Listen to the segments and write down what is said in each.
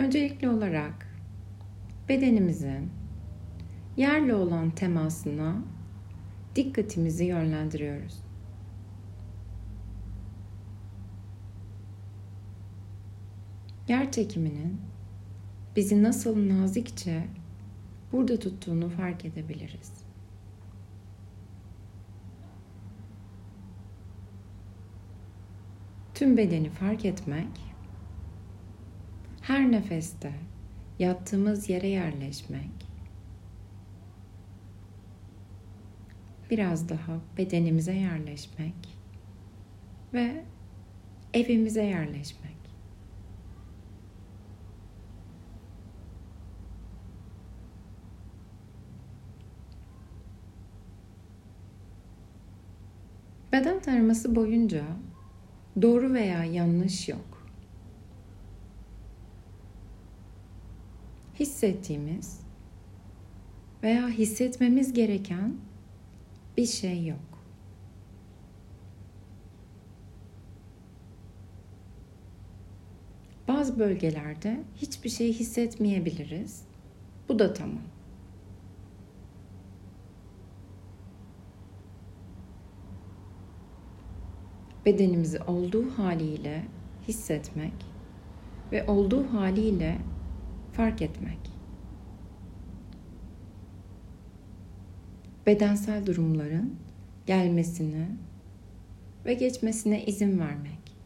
Öncelikli olarak bedenimizin yerle olan temasına dikkatimizi yönlendiriyoruz. Yer çekiminin bizi nasıl nazikçe burada tuttuğunu fark edebiliriz. Tüm bedeni fark etmek her nefeste yattığımız yere yerleşmek biraz daha bedenimize yerleşmek ve evimize yerleşmek. Beden taraması boyunca doğru veya yanlış yok. Hissettiğimiz veya hissetmemiz gereken bir şey yok. Bazı bölgelerde hiçbir şey hissetmeyebiliriz. Bu da tamam. Bedenimizi olduğu haliyle hissetmek ve olduğu haliyle fark etmek. bedensel durumların gelmesine ve geçmesine izin vermek.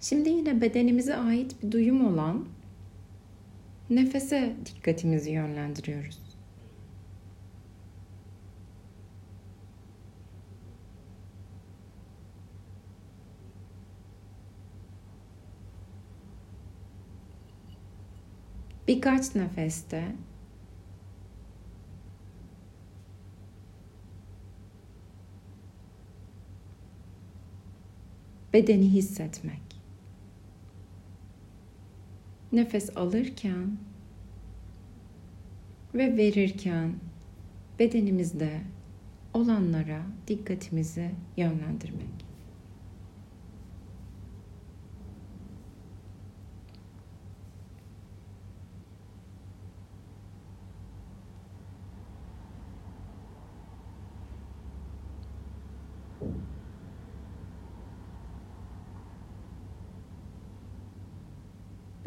Şimdi yine bedenimize ait bir duyum olan nefese dikkatimizi yönlendiriyoruz. Birkaç nefeste bedeni hissetmek. Nefes alırken ve verirken bedenimizde olanlara dikkatimizi yönlendirmek.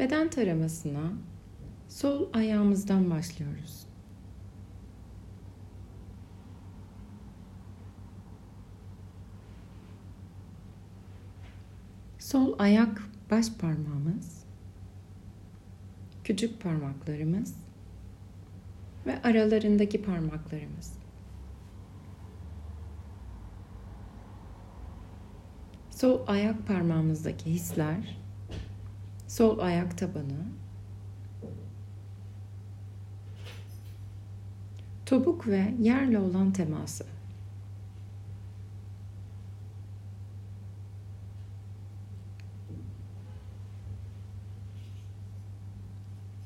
Beden taramasına sol ayağımızdan başlıyoruz. Sol ayak baş parmağımız, küçük parmaklarımız ve aralarındaki parmaklarımız. Sol ayak parmağımızdaki hisler Sol ayak tabanı. Topuk ve yerle olan teması.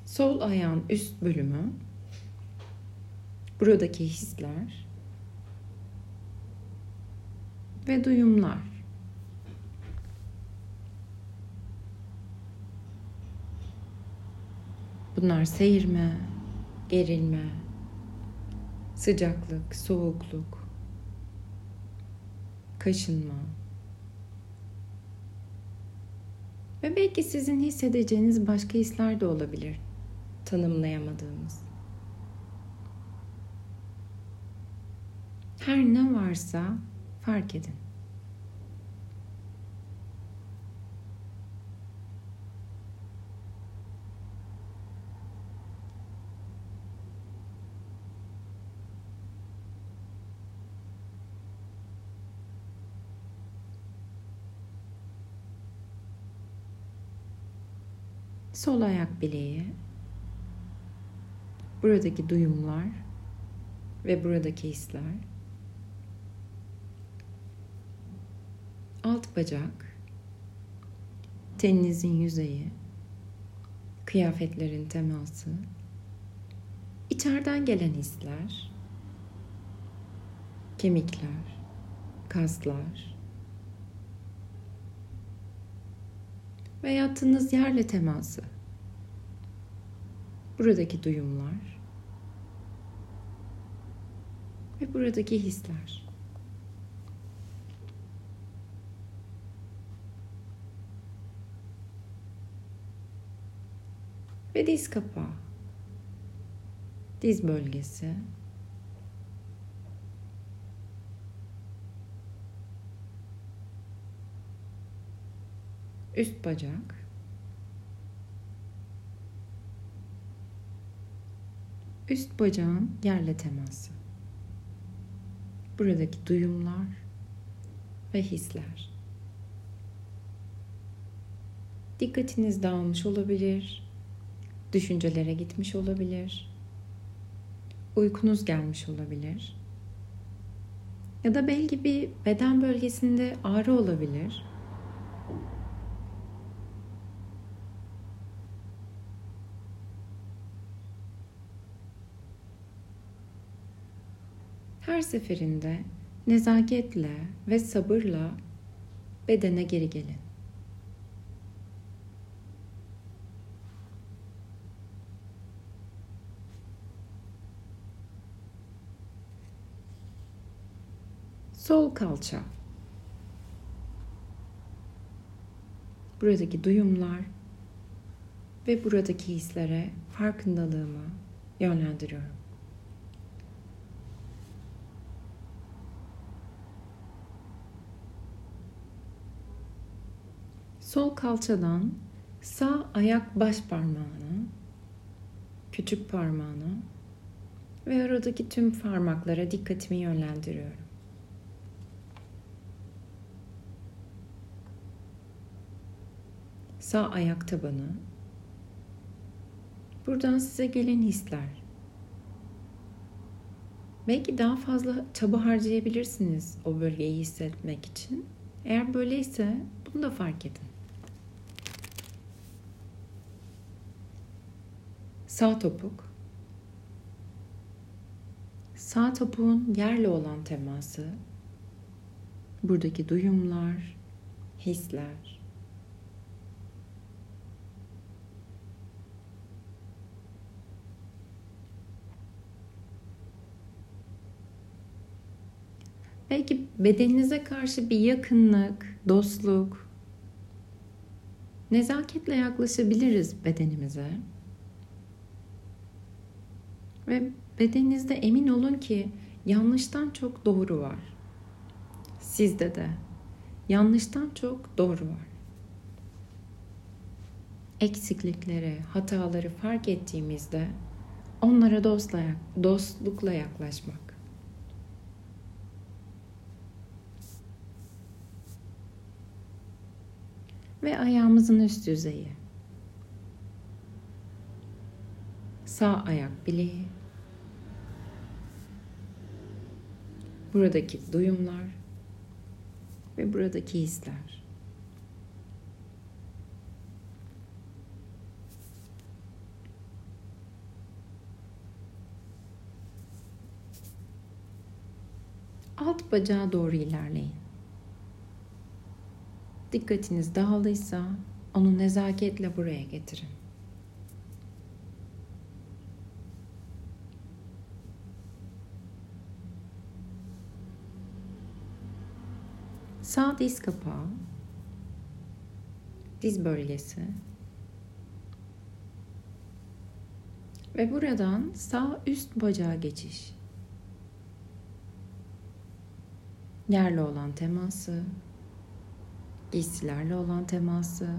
Sol ayağın üst bölümü. Buradaki hisler ve duyumlar. Bunlar seyirme, gerilme, sıcaklık, soğukluk, kaşınma. Ve belki sizin hissedeceğiniz başka hisler de olabilir. Tanımlayamadığımız. Her ne varsa fark edin. Sol ayak bileği, buradaki duyumlar ve buradaki hisler. Alt bacak, teninizin yüzeyi, kıyafetlerin teması, içeriden gelen hisler, kemikler, kaslar ve yattığınız yerle teması. Buradaki duyumlar ve buradaki hisler. Ve diz kapağı. Diz bölgesi. Üst bacak. Üst bacağın yerle teması. Buradaki duyumlar ve hisler. Dikkatiniz dağılmış olabilir. Düşüncelere gitmiş olabilir. Uykunuz gelmiş olabilir. Ya da belki bir beden bölgesinde ağrı olabilir. Her seferinde nezaketle ve sabırla bedene geri gelin. Sol kalça. Buradaki duyumlar ve buradaki hislere farkındalığımı yönlendiriyorum. Sol kalçadan sağ ayak baş parmağına, küçük parmağına ve aradaki tüm parmaklara dikkatimi yönlendiriyorum. Sağ ayak tabanı. Buradan size gelen hisler. Belki daha fazla çaba harcayabilirsiniz o bölgeyi hissetmek için. Eğer böyleyse bunu da fark edin. Sağ topuk. Sağ topuğun yerle olan teması. Buradaki duyumlar, hisler. Belki bedeninize karşı bir yakınlık, dostluk, nezaketle yaklaşabiliriz bedenimize. Ve bedeninizde emin olun ki yanlıştan çok doğru var. Sizde de yanlıştan çok doğru var. Eksiklikleri, hataları fark ettiğimizde onlara dostla, dostlukla yaklaşmak. Ve ayağımızın üst yüzeyi. Sağ ayak bileği. Buradaki duyumlar ve buradaki hisler. Alt bacağa doğru ilerleyin. Dikkatiniz dağıldıysa onu nezaketle buraya getirin. Sağ diz kapağı, diz bölgesi ve buradan sağ üst bacağa geçiş. Yerle olan teması, giysilerle olan teması,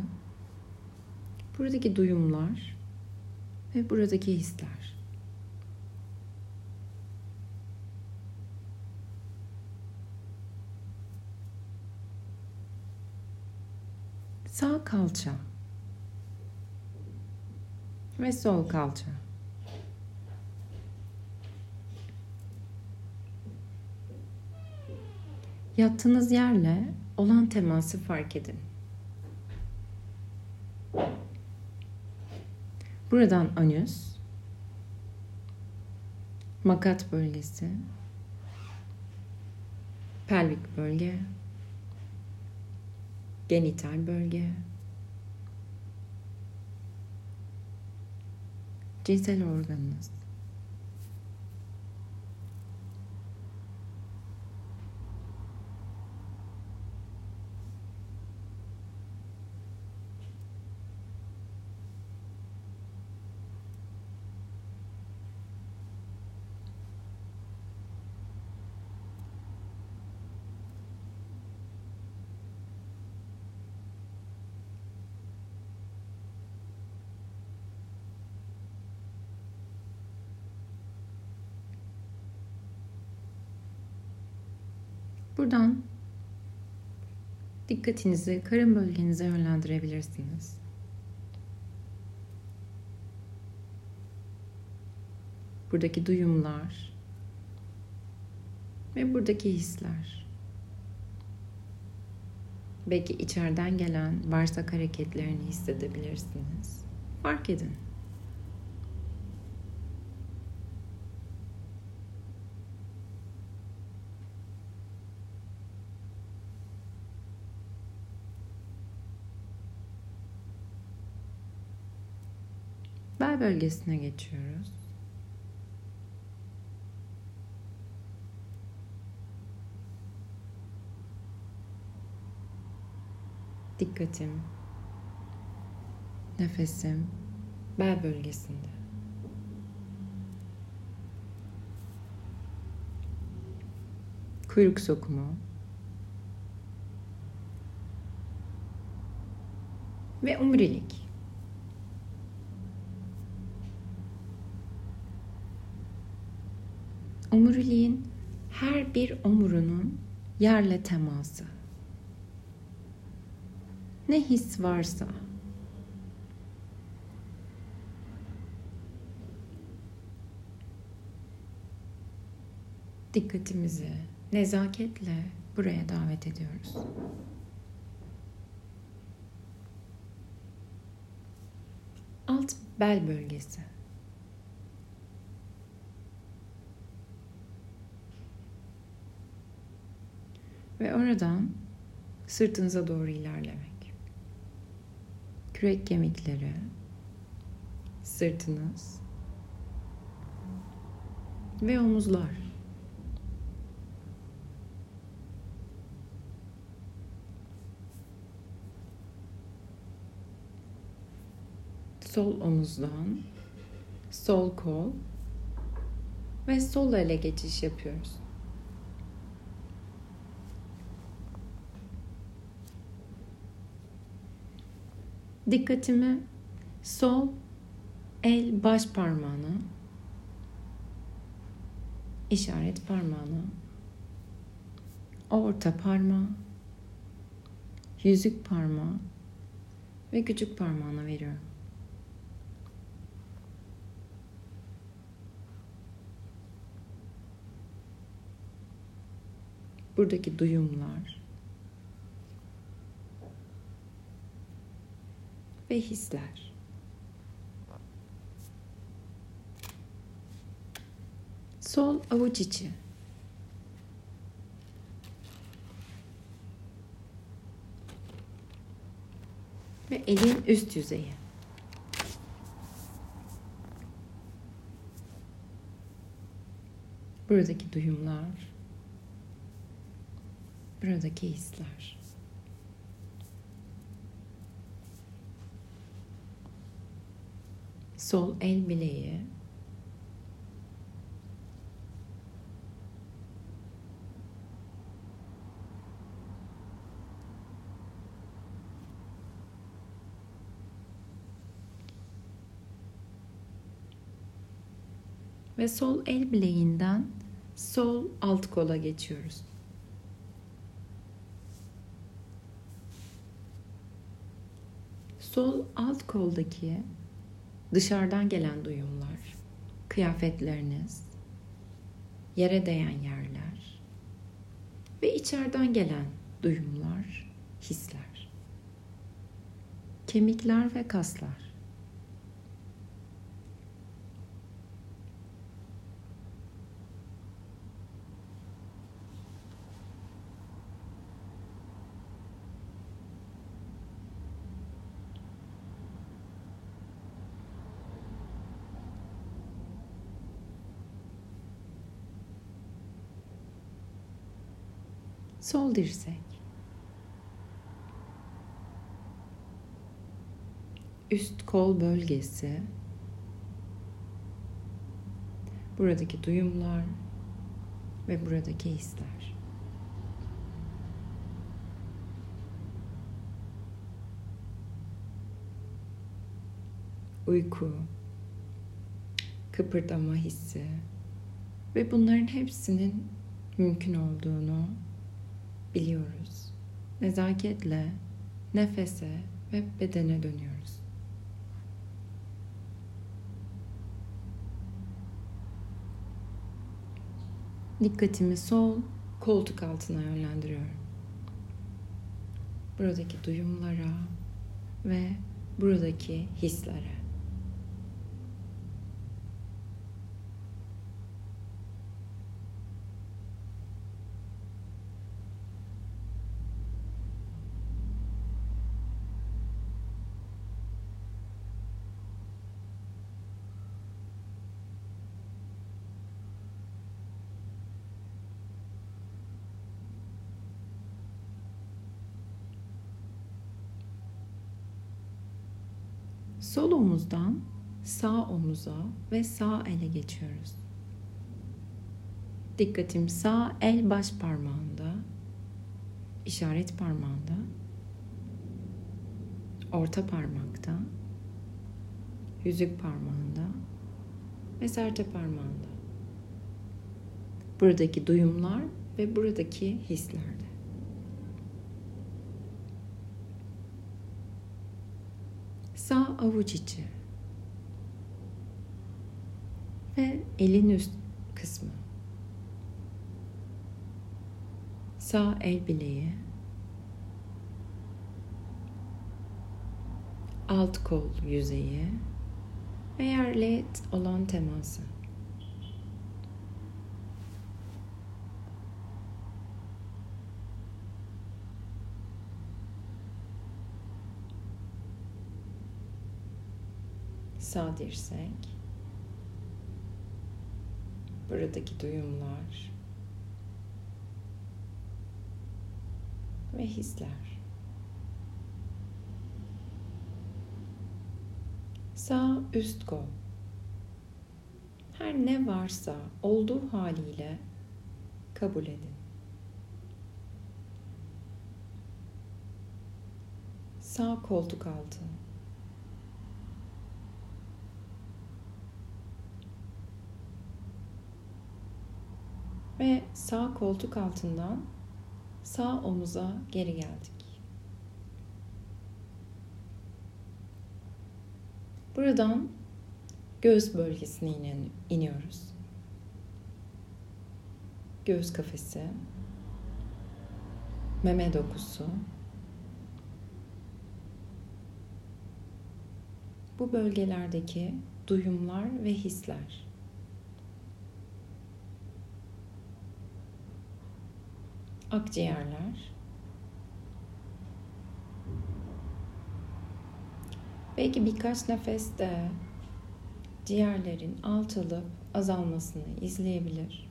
buradaki duyumlar ve buradaki hisler. Sağ kalça ve sol kalça. Yattığınız yerle olan teması fark edin. Buradan anüs, makat bölgesi, pelvik bölge, genital bölge, cinsel organınız, Buradan dikkatinizi karın bölgenize yönlendirebilirsiniz. Buradaki duyumlar ve buradaki hisler. Belki içeriden gelen bağırsak hareketlerini hissedebilirsiniz. Fark edin. Bel bölgesine geçiyoruz. Dikkatim, nefesim bel bölgesinde. Kuyruk sokumu ve omurilik. Omuriliğin her bir omurunun yerle teması. Ne his varsa dikkatimizi nezaketle buraya davet ediyoruz. Alt bel bölgesi. Ve oradan sırtınıza doğru ilerlemek. Kürek kemikleri, sırtınız ve omuzlar. Sol omuzdan sol kol ve sol ele geçiş yapıyoruz. Dikkatimi sol el baş parmağına, işaret parmağına, orta parmağı, yüzük parmağı ve küçük parmağına veriyorum. Buradaki duyumlar ve hisler. Sol avuç içi. Ve elin üst yüzeyi. Buradaki duyumlar, buradaki hisler. Sol el bileği. Ve sol el bileğinden sol alt kola geçiyoruz. Sol alt koldaki dışarıdan gelen duyumlar, kıyafetleriniz, yere değen yerler ve içeriden gelen duyumlar, hisler, kemikler ve kaslar. Sol dirsek. Üst kol bölgesi. Buradaki duyumlar ve buradaki hisler. Uyku, kıpırdama hissi ve bunların hepsinin mümkün olduğunu biliyoruz. Nezaketle nefese ve bedene dönüyoruz. Dikkatimi sol koltuk altına yönlendiriyorum. Buradaki duyumlara ve buradaki hislere. Sol omuzdan sağ omuza ve sağ ele geçiyoruz. Dikkatim sağ el baş parmağında, işaret parmağında, orta parmakta, yüzük parmağında ve serçe parmağında. Buradaki duyumlar ve buradaki hislerde. Sağ avuç içi ve elin üst kısmı. Sağ el bileği. Alt kol yüzeyi ve yerle olan teması. Sağ buradaki duyumlar ve hisler. Sağ üst kol. Her ne varsa olduğu haliyle kabul edin. Sağ koltuk altı. Ve sağ koltuk altından sağ omuza geri geldik. Buradan göğüs bölgesine iniyoruz. Göğüs kafesi, meme dokusu, bu bölgelerdeki duyumlar ve hisler. Akciğerler, belki birkaç nefeste ciğerlerin alçalıp azalmasını izleyebilir.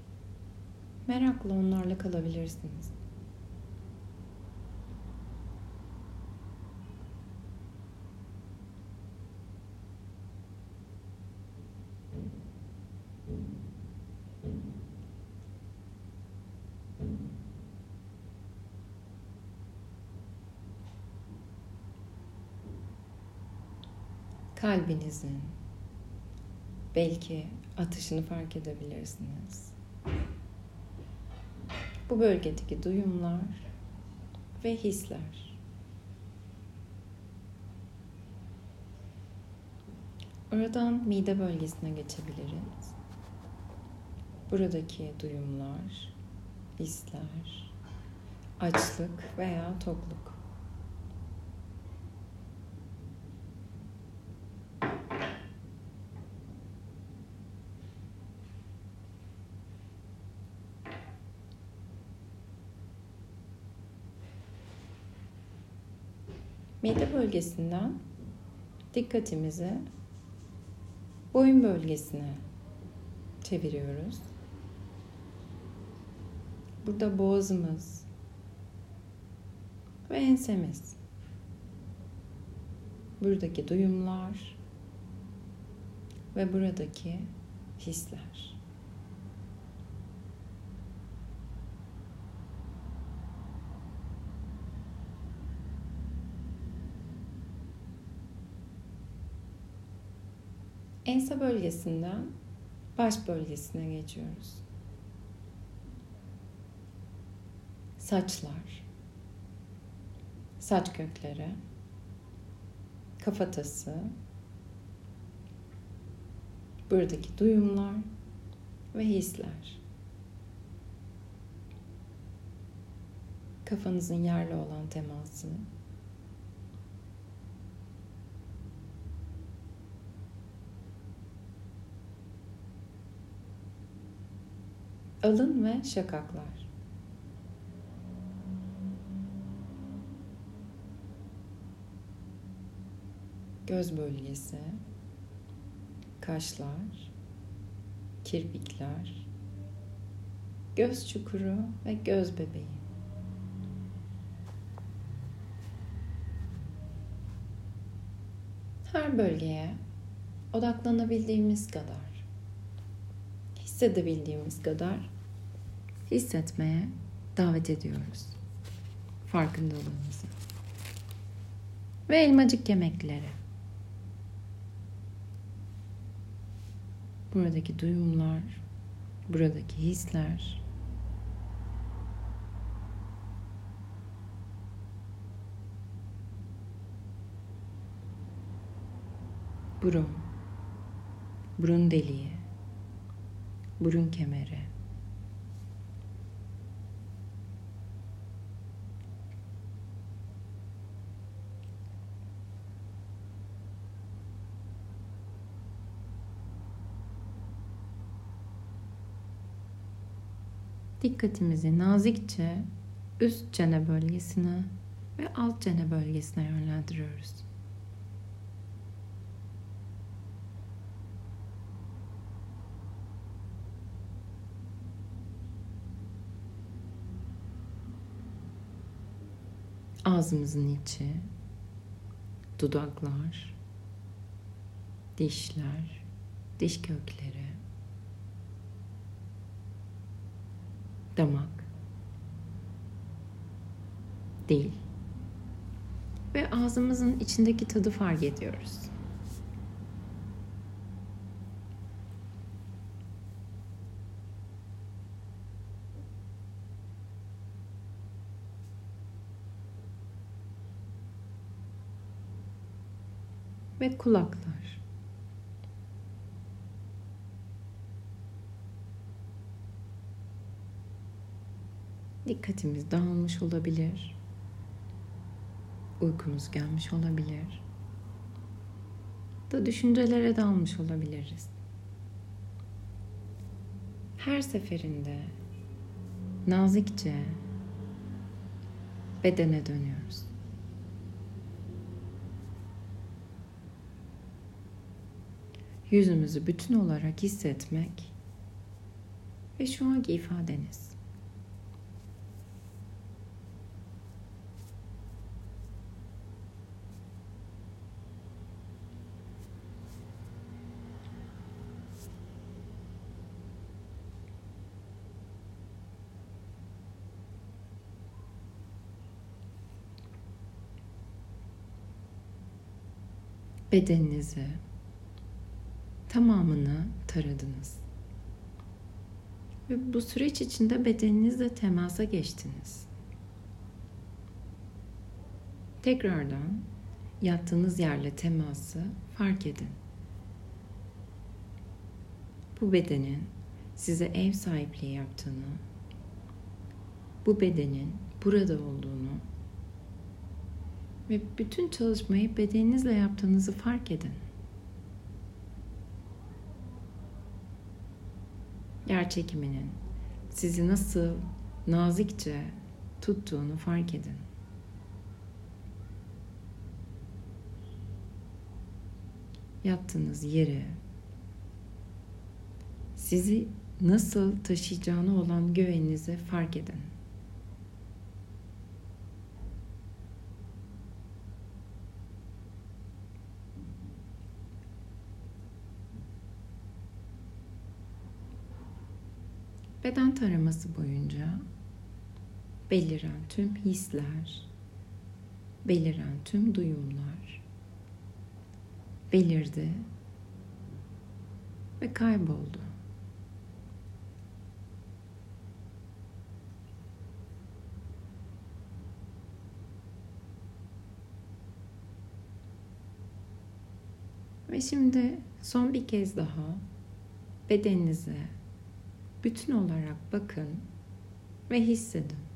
Merakla onlarla kalabilirsiniz. Kalbinizin belki atışını fark edebilirsiniz. Bu bölgedeki duyumlar ve hisler. Oradan mide bölgesine geçebiliriz. Buradaki duyumlar, hisler, açlık veya tokluk. Mide bölgesinden dikkatimizi boyun bölgesine çeviriyoruz. Burada boğazımız ve ensemiz. Buradaki duyumlar ve buradaki hisler. Ense bölgesinden baş bölgesine geçiyoruz. Saçlar, saç kökleri, kafatası, buradaki duyumlar ve hisler. Kafanızın yerle olan teması. Alın ve şakaklar. Göz bölgesi, kaşlar, kirpikler, göz çukuru ve göz bebeği. Her bölgeye odaklanabildiğimiz kadar, hissedebildiğimiz kadar hissetmeye davet ediyoruz. Farkındalığımızı. Ve elmacık yemekleri. Buradaki duyumlar, buradaki hisler, burun, burun deliği, burun kemeri, dikkatimizi nazikçe üst çene bölgesine ve alt çene bölgesine yönlendiriyoruz. Ağzımızın içi, dudaklar, dişler, diş kökleri, damak, dil ve ağzımızın içindeki tadı fark ediyoruz. ve kulaklar. Dikkatimiz dağılmış olabilir. Uykumuz gelmiş olabilir. Da düşüncelere dalmış olabiliriz. Her seferinde nazikçe bedene dönüyoruz. Yüzümüzü bütün olarak hissetmek ve şu anki ifadeniz. Bedeninizi tamamını taradınız. Ve bu süreç içinde bedeninizle temasa geçtiniz. Tekrardan yattığınız yerle teması fark edin. Bu bedenin size ev sahipliği yaptığını, bu bedenin burada olduğunu ve bütün çalışmayı bedeninizle yaptığınızı fark edin. Yer çekiminin sizi nasıl nazikçe tuttuğunu fark edin. Yattığınız yeri sizi nasıl taşıyacağını olan güveninizi fark edin. Beden taraması boyunca beliren tüm hisler, beliren tüm duyumlar belirdi ve kayboldu. Ve şimdi son bir kez daha bedeninize bütün olarak bakın ve hissedin.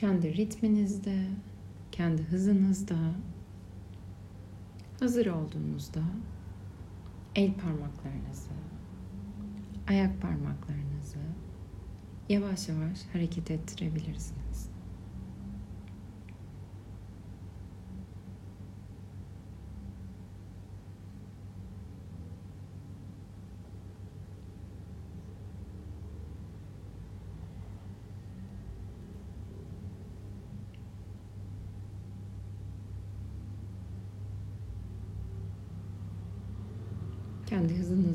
Kendi ritminizde, kendi hızınızda hazır olduğunuzda el parmaklarınızı, ayak parmaklarınızı yavaş yavaş hareket ettirebilirsiniz.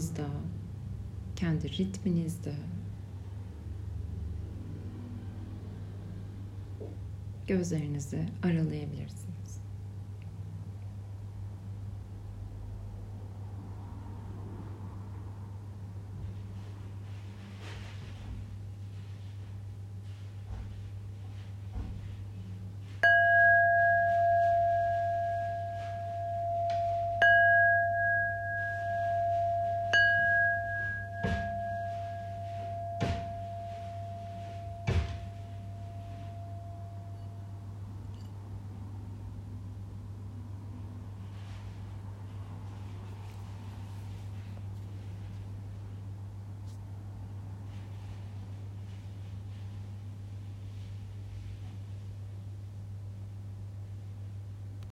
Hızınızda, kendi ritminizde gözlerinizi aralayabilirsiniz.